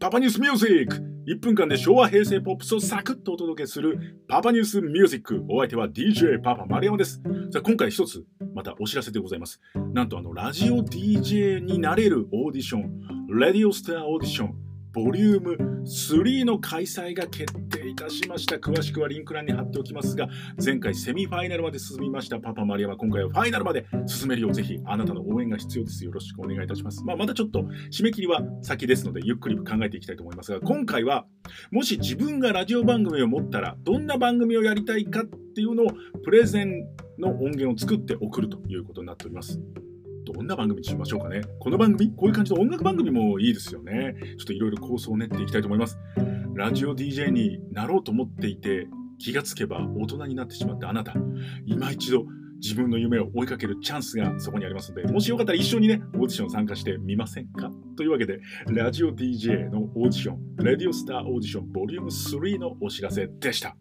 パパニュースミュージック1分間で昭和平成ポップスをサクッとお届けするパパニュースミュージックお相手は DJ パパ丸山です。さあ今回一つまたお知らせでございます。なんとあのラジオ DJ になれるオーディション Radio Star Audition Volume 3の開催が決定いたしました。詳しくはリンク欄に貼っておきますが前回セミファイナルまで進みました。パパマリアは今回はファイナルまで進めるようぜひあなたの応援が必要です。よろしくお願いいたします、まあ、まだちょっと締め切りは先ですのでゆっくり考えていきたいと思いますが今回はもし自分がラジオ番組を持ったらどんな番組をやりたいかっていうのをプレゼンの音源を作って送るということになっております。どんな番組にしましょうかね。この番組、こういう感じの音楽番組もいいですよね。ちょっといろいろ構想を練っていきたいと思います。ラジオ DJ になろうと思っていて、気がつけば大人になってしまったあなた、今一度自分の夢を追いかけるチャンスがそこにありますので、もしよかったら一緒にね、オーディション参加してみませんか？というわけで、ラジオ DJ のオーディション、 Radio Star Audition Volume 3のお知らせでした。